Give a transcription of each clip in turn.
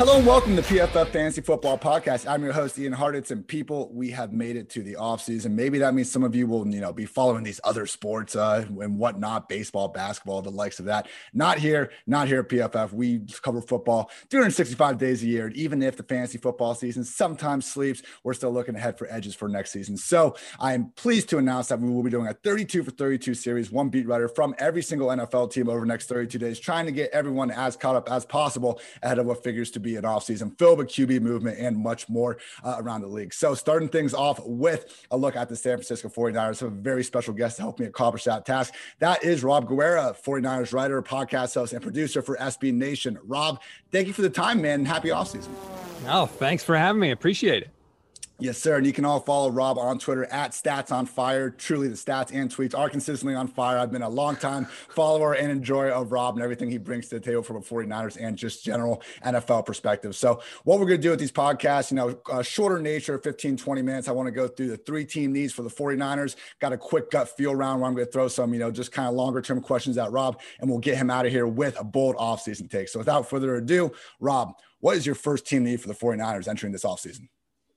Hello and welcome to PFF Fantasy Football Podcast. I'm your host, Ian Hartitz, and people, we have made it to the offseason. Maybe that means some of you will, you know, be following these other sports uh, and whatnot, baseball, basketball, the likes of that. Not here, not here at PFF. We cover football 365 days a year. And even if the fantasy football season sometimes sleeps, we're still looking ahead for edges for next season. So I am pleased to announce that we will be doing a 32 for 32 series, one beat writer from every single NFL team over the next 32 days, trying to get everyone as caught up as possible ahead of what figures to be an offseason filled with QB movement and much more uh, around the league. So, starting things off with a look at the San Francisco 49ers, have a very special guest to help me accomplish that task. That is Rob Guerra, 49ers writer, podcast host, and producer for SB Nation. Rob, thank you for the time, man. Happy offseason. Oh, thanks for having me. Appreciate it. Yes, sir. And you can all follow Rob on Twitter at Stats on Fire. Truly, the stats and tweets are consistently on fire. I've been a long time follower and enjoyer of Rob and everything he brings to the table from a 49ers and just general NFL perspective. So, what we're going to do with these podcasts, you know, shorter nature, 15, 20 minutes. I want to go through the three team needs for the 49ers. Got a quick gut feel round where I'm going to throw some, you know, just kind of longer term questions at Rob, and we'll get him out of here with a bold offseason take. So, without further ado, Rob, what is your first team need for the 49ers entering this offseason?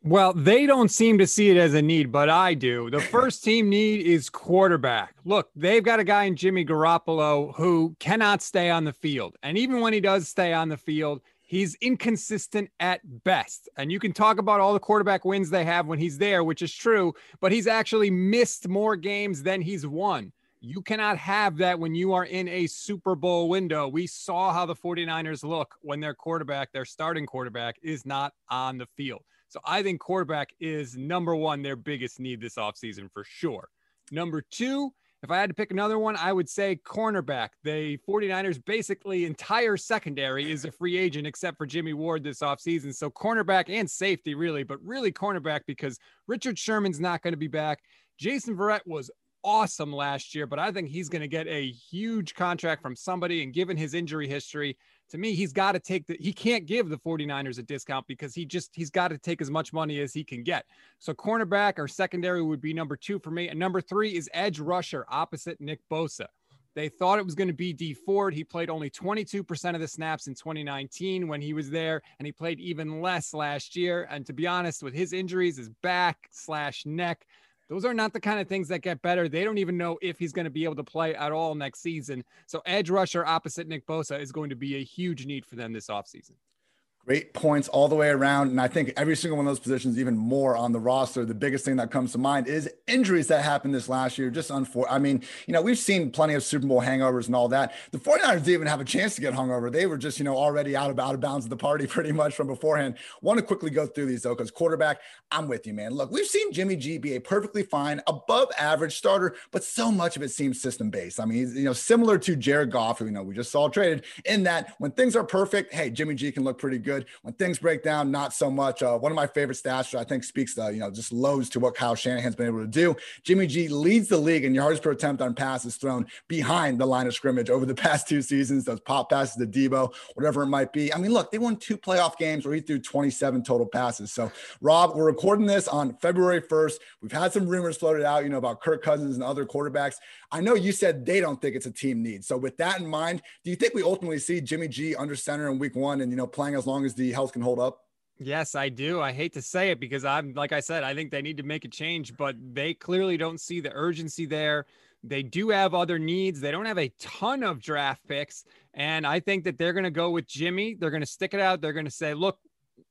Well, they don't seem to see it as a need, but I do. The first team need is quarterback. Look, they've got a guy in Jimmy Garoppolo who cannot stay on the field. And even when he does stay on the field, he's inconsistent at best. And you can talk about all the quarterback wins they have when he's there, which is true, but he's actually missed more games than he's won. You cannot have that when you are in a Super Bowl window. We saw how the 49ers look when their quarterback, their starting quarterback, is not on the field. So I think quarterback is number one, their biggest need this offseason for sure. Number two, if I had to pick another one, I would say cornerback. The 49ers basically entire secondary is a free agent except for Jimmy Ward this offseason. So cornerback and safety, really, but really cornerback because Richard Sherman's not going to be back. Jason Verrett was awesome last year, but I think he's going to get a huge contract from somebody. And given his injury history, to me, he's got to take the, he can't give the 49ers a discount because he just, he's got to take as much money as he can get. So cornerback or secondary would be number two for me. And number three is edge rusher opposite Nick Bosa. They thought it was going to be Dee Ford. He played only 22% of the snaps in 2019 when he was there, and he played even less last year. And to be honest, with his injuries, his back slash neck, those are not the kind of things that get better. They don't even know if he's going to be able to play at all next season. So edge rusher opposite Nick Bosa is going to be a huge need for them this offseason. Great points all the way around. And I think every single one of those positions, even more on the roster, the biggest thing that comes to mind is injuries that happened this last year. Just unfortunate. I mean, you know, we've seen plenty of Super Bowl hangovers and all that. The 49ers didn't even have a chance to get hungover. They were just, you know, already out of, out of bounds of the party pretty much from beforehand. Want to quickly go through these though, because quarterback, I'm with you, man. Look, we've seen Jimmy G be a perfectly fine, above average starter, but so much of it seems system based. I mean, he's, you know, similar to Jared Goff, who, you know, we just saw traded in that when things are perfect, hey, Jimmy G can look pretty good. When things break down, not so much. Uh, one of my favorite stats, I think speaks to, you know, just loads to what Kyle Shanahan's been able to do. Jimmy G leads the league in yards per attempt on passes thrown behind the line of scrimmage over the past two seasons. Those pop passes to Deebo, whatever it might be. I mean, look, they won two playoff games where he threw 27 total passes. So, Rob, we're recording this on February 1st. We've had some rumors floated out, you know, about Kirk Cousins and other quarterbacks. I know you said they don't think it's a team need. So, with that in mind, do you think we ultimately see Jimmy G under center in week one and, you know, playing as long as the health can hold up? Yes, I do. I hate to say it because I'm like I said, I think they need to make a change, but they clearly don't see the urgency there. They do have other needs. They don't have a ton of draft picks. And I think that they're going to go with Jimmy. They're going to stick it out. They're going to say, look,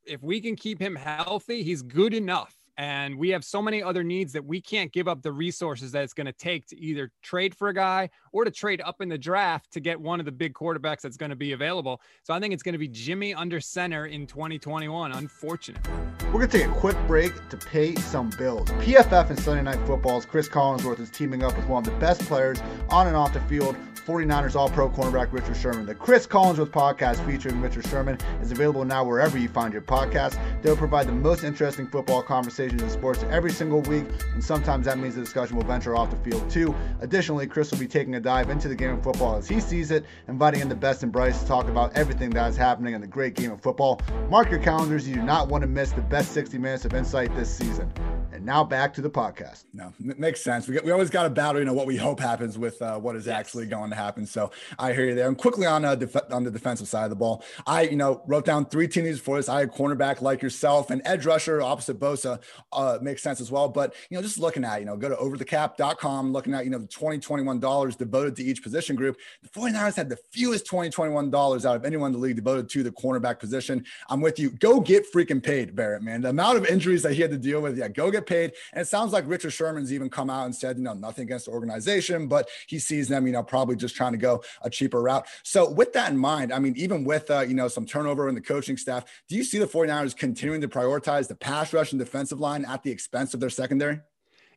if we can keep him healthy, he's good enough. And we have so many other needs that we can't give up the resources that it's going to take to either trade for a guy or to trade up in the draft to get one of the big quarterbacks that's going to be available. So I think it's going to be Jimmy under center in 2021. Unfortunate. We're going to take a quick break to pay some bills. PFF and Sunday Night Football's Chris Collinsworth is teaming up with one of the best players on and off the field 49ers All Pro cornerback Richard Sherman. The Chris Collinsworth podcast featuring Richard Sherman is available now wherever you find your podcast. They'll provide the most interesting football conversations in sports every single week, and sometimes that means the discussion will venture off the field too. Additionally, Chris will be taking a dive into the game of football as he sees it, inviting in the best and brightest to talk about everything that is happening in the great game of football. Mark your calendars, you do not want to miss the best 60 minutes of insight this season. And now back to the podcast. No, it makes sense. We, we always got to battle, you know, what we hope happens with uh, what is yes. actually going to happen. So I hear you there. And quickly on uh, def- on the defensive side of the ball, I you know wrote down three teams for this. I had cornerback like yourself and edge rusher opposite Bosa uh, makes sense as well. But you know, just looking at you know, go to overthecap.com, looking at you know the 2021 dollars devoted to each position group. The 49ers had the fewest 2021 dollars out of anyone in the league devoted to the cornerback position. I'm with you. Go get freaking paid, Verrett. Man, the amount of injuries that he had to deal with. Yeah, go get paid. And it sounds like Richard Sherman's even come out and said, you know, nothing against the organization, but he sees them, you know, probably just trying to go a cheaper route. So with that in mind, I mean, even with, uh, you know, some turnover in the coaching staff, do you see the 49ers continuing to prioritize the pass rush and defensive line at the expense of their secondary?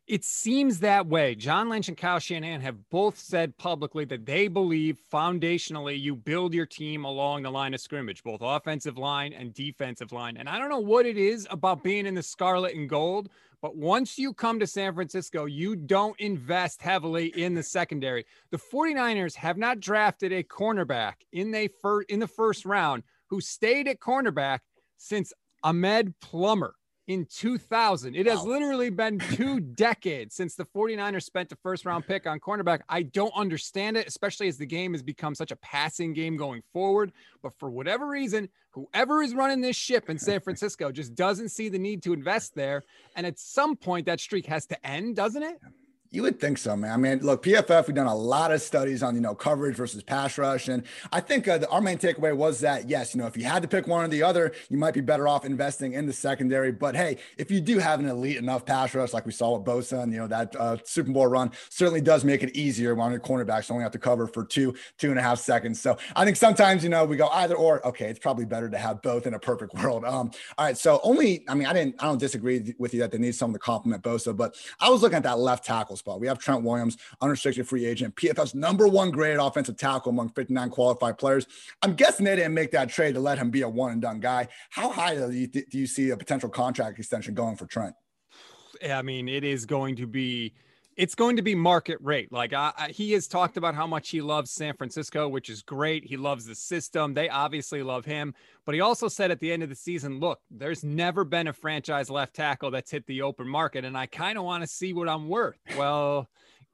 It seems that way. John Lynch and Kyle Shanahan have both said publicly that they believe foundationally you build your team along the line of scrimmage, both offensive line and defensive line. And I don't know what it is about being in the scarlet and gold, but once you come to San Francisco, you don't invest heavily in the secondary. The 49ers have not drafted a cornerback in, they fir- in the first round who stayed at cornerback since Ahmed Plummer in 2000. It has wow. literally been two decades since the 49ers spent a first round pick on cornerback. I don't understand it, especially as the game has become such a passing game going forward. But for whatever reason, whoever is running this ship in San Francisco just doesn't see the need to invest there. And at some point, that streak has to end, doesn't it? You would think so, man. I mean, look, PFF, we've done a lot of studies on, you know, coverage versus pass rush. And I think uh, the, our main takeaway was that, yes, you know, if you had to pick one or the other, you might be better off investing in the secondary. But hey, if you do have an elite enough pass rush, like we saw with Bosa and, you know, that uh, Super Bowl run certainly does make it easier when your cornerbacks only have to cover for two, two and a half seconds. So I think sometimes, you know, we go either or. Okay, it's probably better to have both in a perfect world. Um, all right. So only, I mean, I didn't, I don't disagree with you that they need someone to complement Bosa, but I was looking at that left tackle spot. We have Trent Williams unrestricted free agent, PFF's number one graded offensive tackle among 59 qualified players. I'm guessing they didn't make that trade to let him be a one and done guy. How high do you, do you see a potential contract extension going for Trent? I mean, it is going to be it's going to be market rate. Like I, I, he has talked about how much he loves San Francisco, which is great. He loves the system. They obviously love him. But he also said at the end of the season, look, there's never been a franchise left tackle that's hit the open market. And I kind of want to see what I'm worth. Well,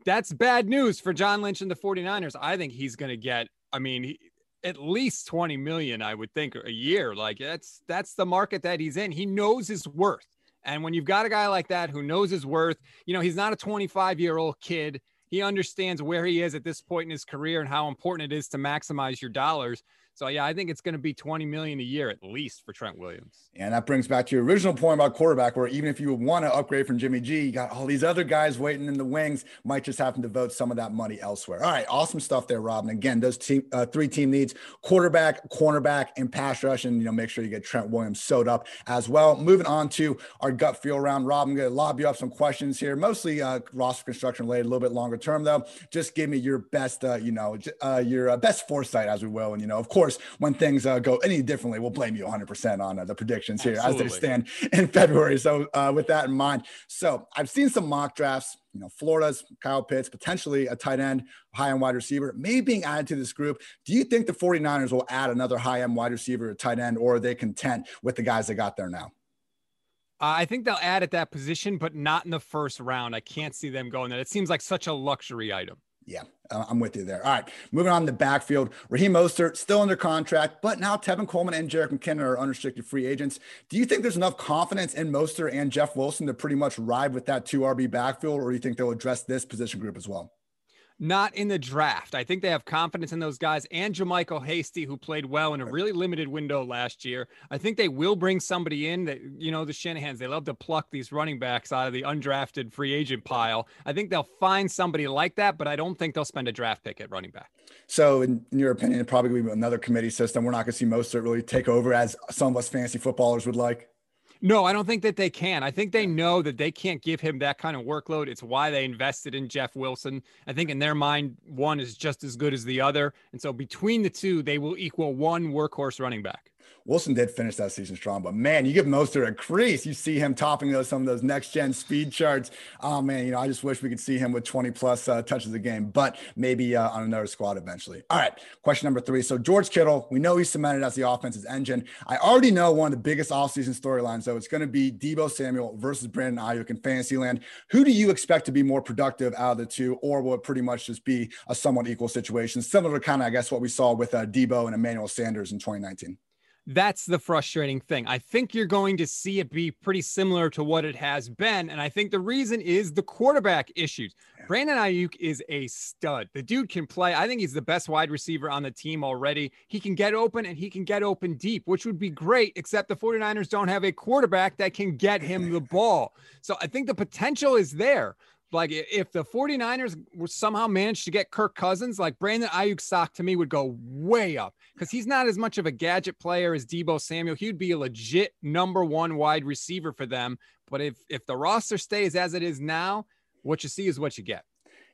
that's bad news for John Lynch and the 49ers. I think he's going to get, I mean, he, at least 20 million, I would think, a year. Like that's that's the market that he's in. He knows his worth. And when you've got a guy like that who knows his worth, you know, he's not a 25 year old kid. He understands where he is at this point in his career and how important it is to maximize your dollars. So yeah, I think it's going to be 20 million a year at least for Trent Williams. And that brings back to your original point about quarterback, where even if you want to upgrade from Jimmy G, you got all these other guys waiting in the wings, might just happen to vote some of that money elsewhere. All right, awesome stuff there, Rob. And again, those team uh, three team needs: quarterback, cornerback, and pass rush. And you know, make sure you get Trent Williams sewed up as well. Moving on to our gut feel round, Rob. I'm going to lob you up some questions here, mostly uh, roster construction related, a little bit longer term though. Just give me your best, uh, you know, uh, your uh, best foresight as we will, and you know, of course course, when things uh, go any differently, we'll blame you 100% on uh, the predictions here Absolutely. as they stand in February. So, uh, with that in mind, so I've seen some mock drafts. You know, Florida's Kyle Pitts, potentially a tight end, high end wide receiver, maybe being added to this group. Do you think the 49ers will add another high end wide receiver, a tight end, or are they content with the guys they got there now? I think they'll add at that position, but not in the first round. I can't see them going there. It seems like such a luxury item. Yeah, uh, I'm with you there. All right, moving on to the backfield. Raheem Mostert still under contract, but now Tevin Coleman and Jerick McKinnon are unrestricted free agents. Do you think there's enough confidence in Mostert and Jeff Wilson to pretty much ride with that two RB backfield, or do you think they'll address this position group as well? Not in the draft. I think they have confidence in those guys and JaMycal Hasty, who played well in a really limited window last year. I think they will bring somebody in that, you know, the Shanahans, they love to pluck these running backs out of the undrafted free agent pile. I think they'll find somebody like that, but I don't think they'll spend a draft pick at running back. So, in, your opinion, it probably be another committee system. We're not going to see Mostert really take over as some of us fantasy footballers would like. No, I don't think that they can. I think they know that they can't give him that kind of workload. It's why they invested in Jeff Wilson. I think in their mind, one is just as good as the other. And so between the two, they will equal one workhorse running back. Wilson did finish that season strong, but man, you give Mostert a crease. You see him topping those some of those next gen speed charts. Oh man, you know I just wish we could see him with 20 plus uh, touches a game, but maybe uh, on another squad eventually. All right, question number three. So George Kittle, we know he's cemented as the offense's engine. I already know one of the biggest offseason storylines, though. It's going to be Deebo Samuel versus Brandon Aiyuk in Fantasyland. Who do you expect to be more productive out of the two, or will it pretty much just be a somewhat equal situation, similar to kind of I guess what we saw with uh, Deebo and Emmanuel Sanders in 2019? That's the frustrating thing. I think you're going to see it be pretty similar to what it has been. And I think the reason is the quarterback issues. Brandon Aiyuk is a stud. The dude can play. I think he's the best wide receiver on the team already. He can get open and he can get open deep, which would be great, except the 49ers don't have a quarterback that can get him the ball. So I think the potential is there like if the 49ers were somehow managed to get Kirk Cousins, like Brandon Aiyuk stock to me would go way up because he's not as much of a gadget player as Deebo Samuel. He'd be a legit number one wide receiver for them. But if if the roster stays as it is now, what you see is what you get.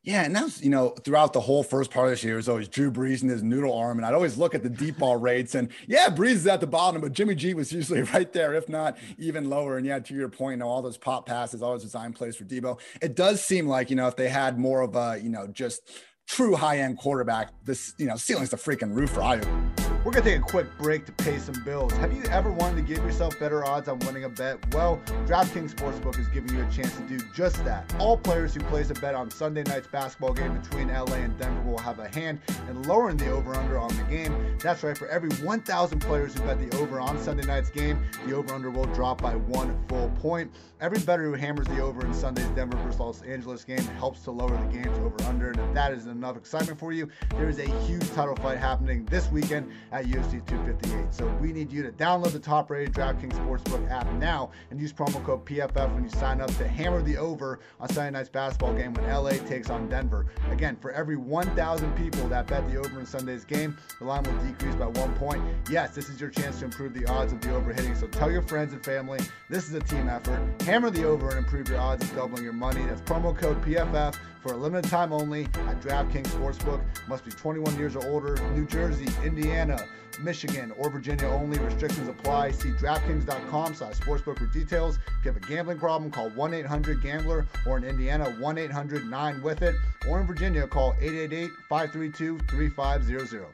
Yeah, and that's you know throughout the whole first part of this year, it was always Drew Brees and his noodle arm, and I'd always look at the deep ball rates, and yeah, Brees is at the bottom, but Jimmy G was usually right there, if not even lower. And yeah, to your point, you know, all those pop passes, all those design plays for Deebo, it does seem like you know if they had more of a you know just true high end quarterback, this you know ceiling's the freaking roof for Aiyuk. We're going to take a quick break to pay some bills. Have you ever wanted to give yourself better odds on winning a bet? Well, DraftKings Sportsbook is giving you a chance to do just that. All players who place a bet on Sunday night's basketball game between LA and Denver will have a hand in lowering the over under on the game. That's right, for every 1,000 players who bet the over on Sunday night's game, the over under will drop by one full point. Every bettor who hammers the over in Sunday's Denver versus Los Angeles game helps to lower the game's over under. And if that isn't enough excitement for you, there is a huge title fight happening this weekend at UFC 258. So we need you to download the top rated DraftKings Sportsbook app now and use promo code PFF when you sign up to hammer the over on Sunday night's basketball game when LA takes on Denver. Again, for every 1,000 people that bet the over in Sunday's game, the line will decrease by one point. Yes, this is your chance to improve the odds of the over hitting. So tell your friends and family this is a team effort. Hammer the over and improve your odds of doubling your money. That's promo code PFF for a limited time only at DraftKings Sportsbook. Must be 21 years or older. New Jersey, Indiana, Michigan, or Virginia only. Restrictions apply. See DraftKings.com slash sportsbook for details. If you have a gambling problem, call 1-800-GAMBLER or in Indiana, 1-800-9-WITH-IT. Or in Virginia, call 888-532-3500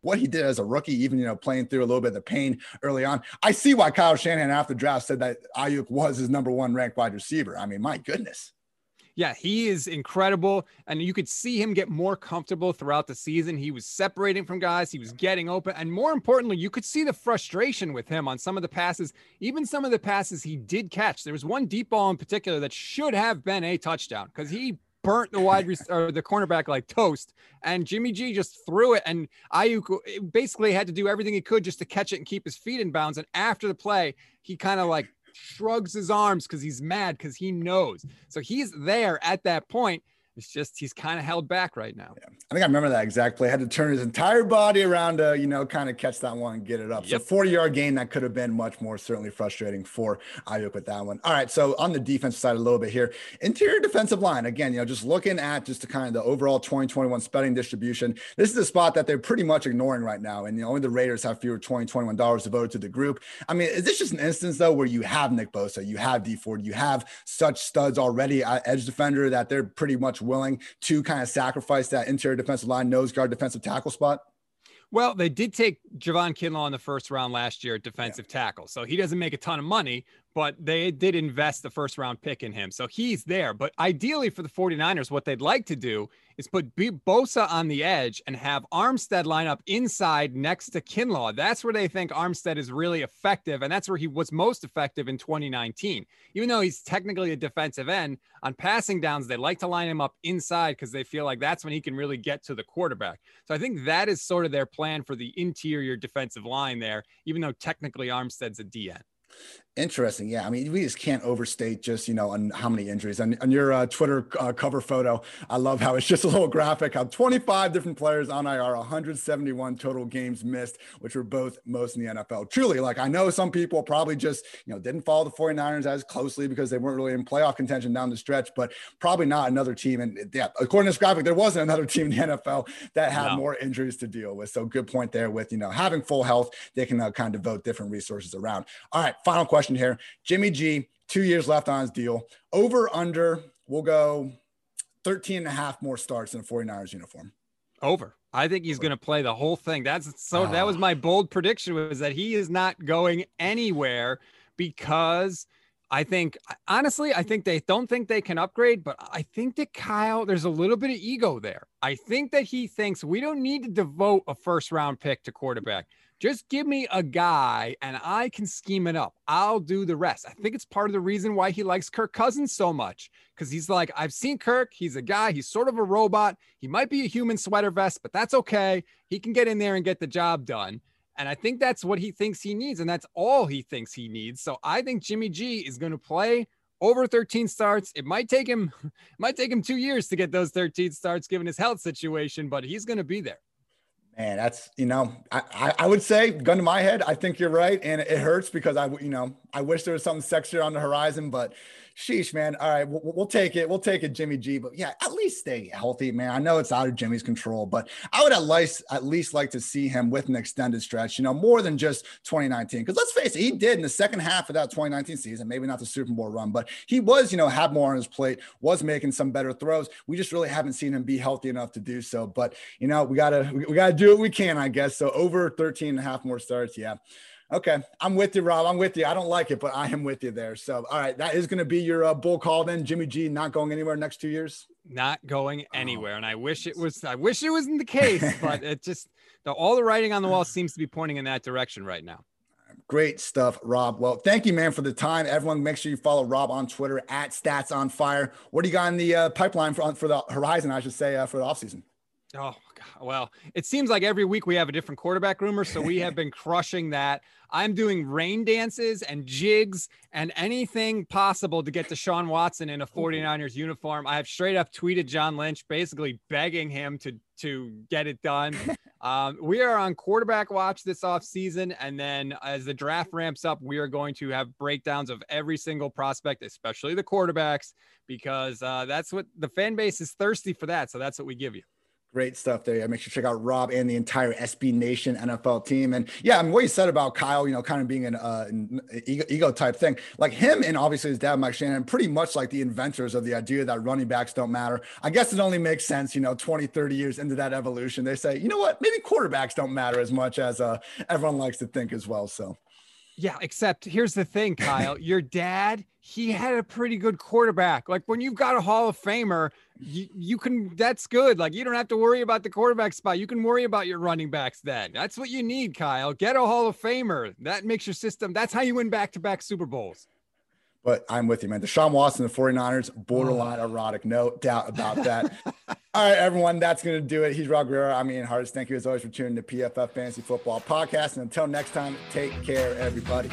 what he did as a rookie, even you know playing through a little bit of the pain early on. I see why Kyle Shanahan after draft said that Aiyuk was his number one ranked wide receiver. I mean, my goodness. Yeah, he is incredible. And you could see him get more comfortable throughout the season. He was separating from guys, he was getting open. And more importantly, you could see the frustration with him on some of the passes, even some of the passes he did catch. There was one deep ball in particular that should have been a touchdown because he burnt the wide or the cornerback like toast. And Jimmy G just threw it. And Aiyuk eh, basically had to do everything he could just to catch it and keep his feet in bounds. And after the play, he kind of like shrugs his arms because he's mad because he knows. So he's there at that point. It's just he's kind of held back right now. Yeah. I think I remember that exact play. Had to turn his entire body around to, you know, kind of catch that one and get it up. Yep. So 40 yard gain that could have been much more certainly frustrating for Aiyuk with that one. All right. So on the defense side a little bit here, interior defensive line. Again, you know, just looking at just the kind of the overall 2021 spending distribution. This is the spot that they're pretty much ignoring right now. And you know, only the Raiders have fewer 2021 dollars devoted to the group. I mean, is this just an instance though where you have Nick Bosa, you have Dee Ford, you have such studs already at edge defender that they're pretty much willing to kind of sacrifice that interior defensive line, nose guard, defensive tackle spot? Well, they did take Javon Kinlaw in the first round last year at defensive yeah. tackle. So he doesn't make a ton of money, but they did invest the first round pick in him. So he's there. But ideally for the 49ers, what they'd like to do is put B- Bosa on the edge and have Armstead line up inside next to Kinlaw. That's where they think Armstead is really effective. And that's where he was most effective in 2019. Even though he's technically a defensive end, on passing downs, they like to line him up inside because they feel like that's when he can really get to the quarterback. So I think that is sort of their plan for the interior defensive line there, even though technically Armstead's a DN. Interesting. Yeah. I mean, we just can't overstate just, you know, on how many injuries. On, on your uh, Twitter uh, cover photo, I love how it's just a little graphic how 25 different players on IR, 171 total games missed, which were both most in the NFL. Truly, like I know some people probably just, you know, didn't follow the 49ers as closely because they weren't really in playoff contention down the stretch, but probably not another team. And yeah, according to this graphic, there wasn't another team in the NFL that had no. more injuries to deal with. So good point there with, you know, having full health, they can uh, kind of devote different resources around. All right. Final question here. Jimmy G, two years left on his deal. Over, under, we'll go 13 and a half more starts in a 49ers uniform. Over. I think he's going to play the whole thing. That's so. That was ah. my bold prediction was that he is not going anywhere because I think honestly, I think they don't think they can upgrade, but I think that Kyle, there's a little bit of ego there. I think that he thinks we don't need to devote a first round pick to quarterback. Just give me a guy and I can scheme it up. I'll do the rest. I think it's part of the reason why he likes Kirk Cousins so much because he's like, I've seen Kirk. He's a guy, he's sort of a robot. He might be a human sweater vest, but that's okay. He can get in there and get the job done. And I think that's what he thinks he needs. And that's all he thinks he needs. So I think Jimmy G is going to play over 13 starts. It might take him, might take him two years to get those 13 starts given his health situation, but he's going to be there. Man, that's you know, I, I, would say, gun to my head, I think you're right, and it hurts because I you know I wish there was something sexier on the horizon, but sheesh, man. All right, we'll, we'll, take it. We'll take it, Jimmy G. But yeah, at least stay healthy, man. I know it's out of Jimmy's control, but I would at least at least like to see him with an extended stretch, you know, more than just 2019. Because let's face it, he did in the second half of that 2019 season, maybe not the Super Bowl run, but he was, you know, had more on his plate, was making some better throws. We just really haven't seen him be healthy enough to do so. But you know, we gotta we gotta do what we can, I guess. So over 13 and a half more starts, yeah. Okay, I'm with you, Rob. I'm with you. I don't like it, but I am with you there. So, all right, that is going to be your uh, bull call then. Jimmy G not going anywhere next two years. Not going oh. anywhere, oh. and I wish it was. I wish it wasn't the case, but it just the, all the writing on the wall seems to be pointing in that direction right now. Great stuff, Rob. Well, thank you, man, for the time. Everyone, make sure you follow Rob on Twitter at Stats on Fire. What do you got in the uh, pipeline for for the horizon? I should say uh, for the offseason. Oh, well, it seems like every week we have a different quarterback rumor. So we have been crushing that. I'm doing rain dances and jigs and anything possible to get to Sean Watson in a 49ers uniform. I have straight up tweeted John Lynch, basically begging him to, to get it done. Um, we are on quarterback watch this off season, And then as the draft ramps up, we are going to have breakdowns of every single prospect, especially the quarterbacks, because uh, that's what the fan base is thirsty for that. So that's what we give you. Great stuff there. Yeah, make sure to check out Rob and the entire SB Nation NFL team. And yeah, I mean, what you said about Kyle, you know, kind of being an, uh, an ego, ego, type thing, like him and obviously his dad, Mike Shanahan, pretty much like the inventors of the idea that running backs don't matter. I guess it only makes sense, you know, 20, 30 years into that evolution. They say, you know what, maybe quarterbacks don't matter as much as uh, everyone likes to think as well. So, yeah, except here's the thing, Kyle. Your dad, he had a pretty good quarterback. Like when you've got a Hall of Famer, you, you can that's good. Like you don't have to worry about the quarterback spot. You can worry about your running backs then. That's what you need, Kyle. Get a Hall of Famer. That makes your system. That's how you win back-to-back Super Bowls. But I'm with you, man. Deshaun Watson, the 49ers, borderline oh. erotic. No doubt about that. All right, everyone. That's going to do it. He's Rob Guerrero. I'm Ian Hartitz. Thank you as always for tuning to PFF Fantasy Football Podcast. And until next time, take care, everybody.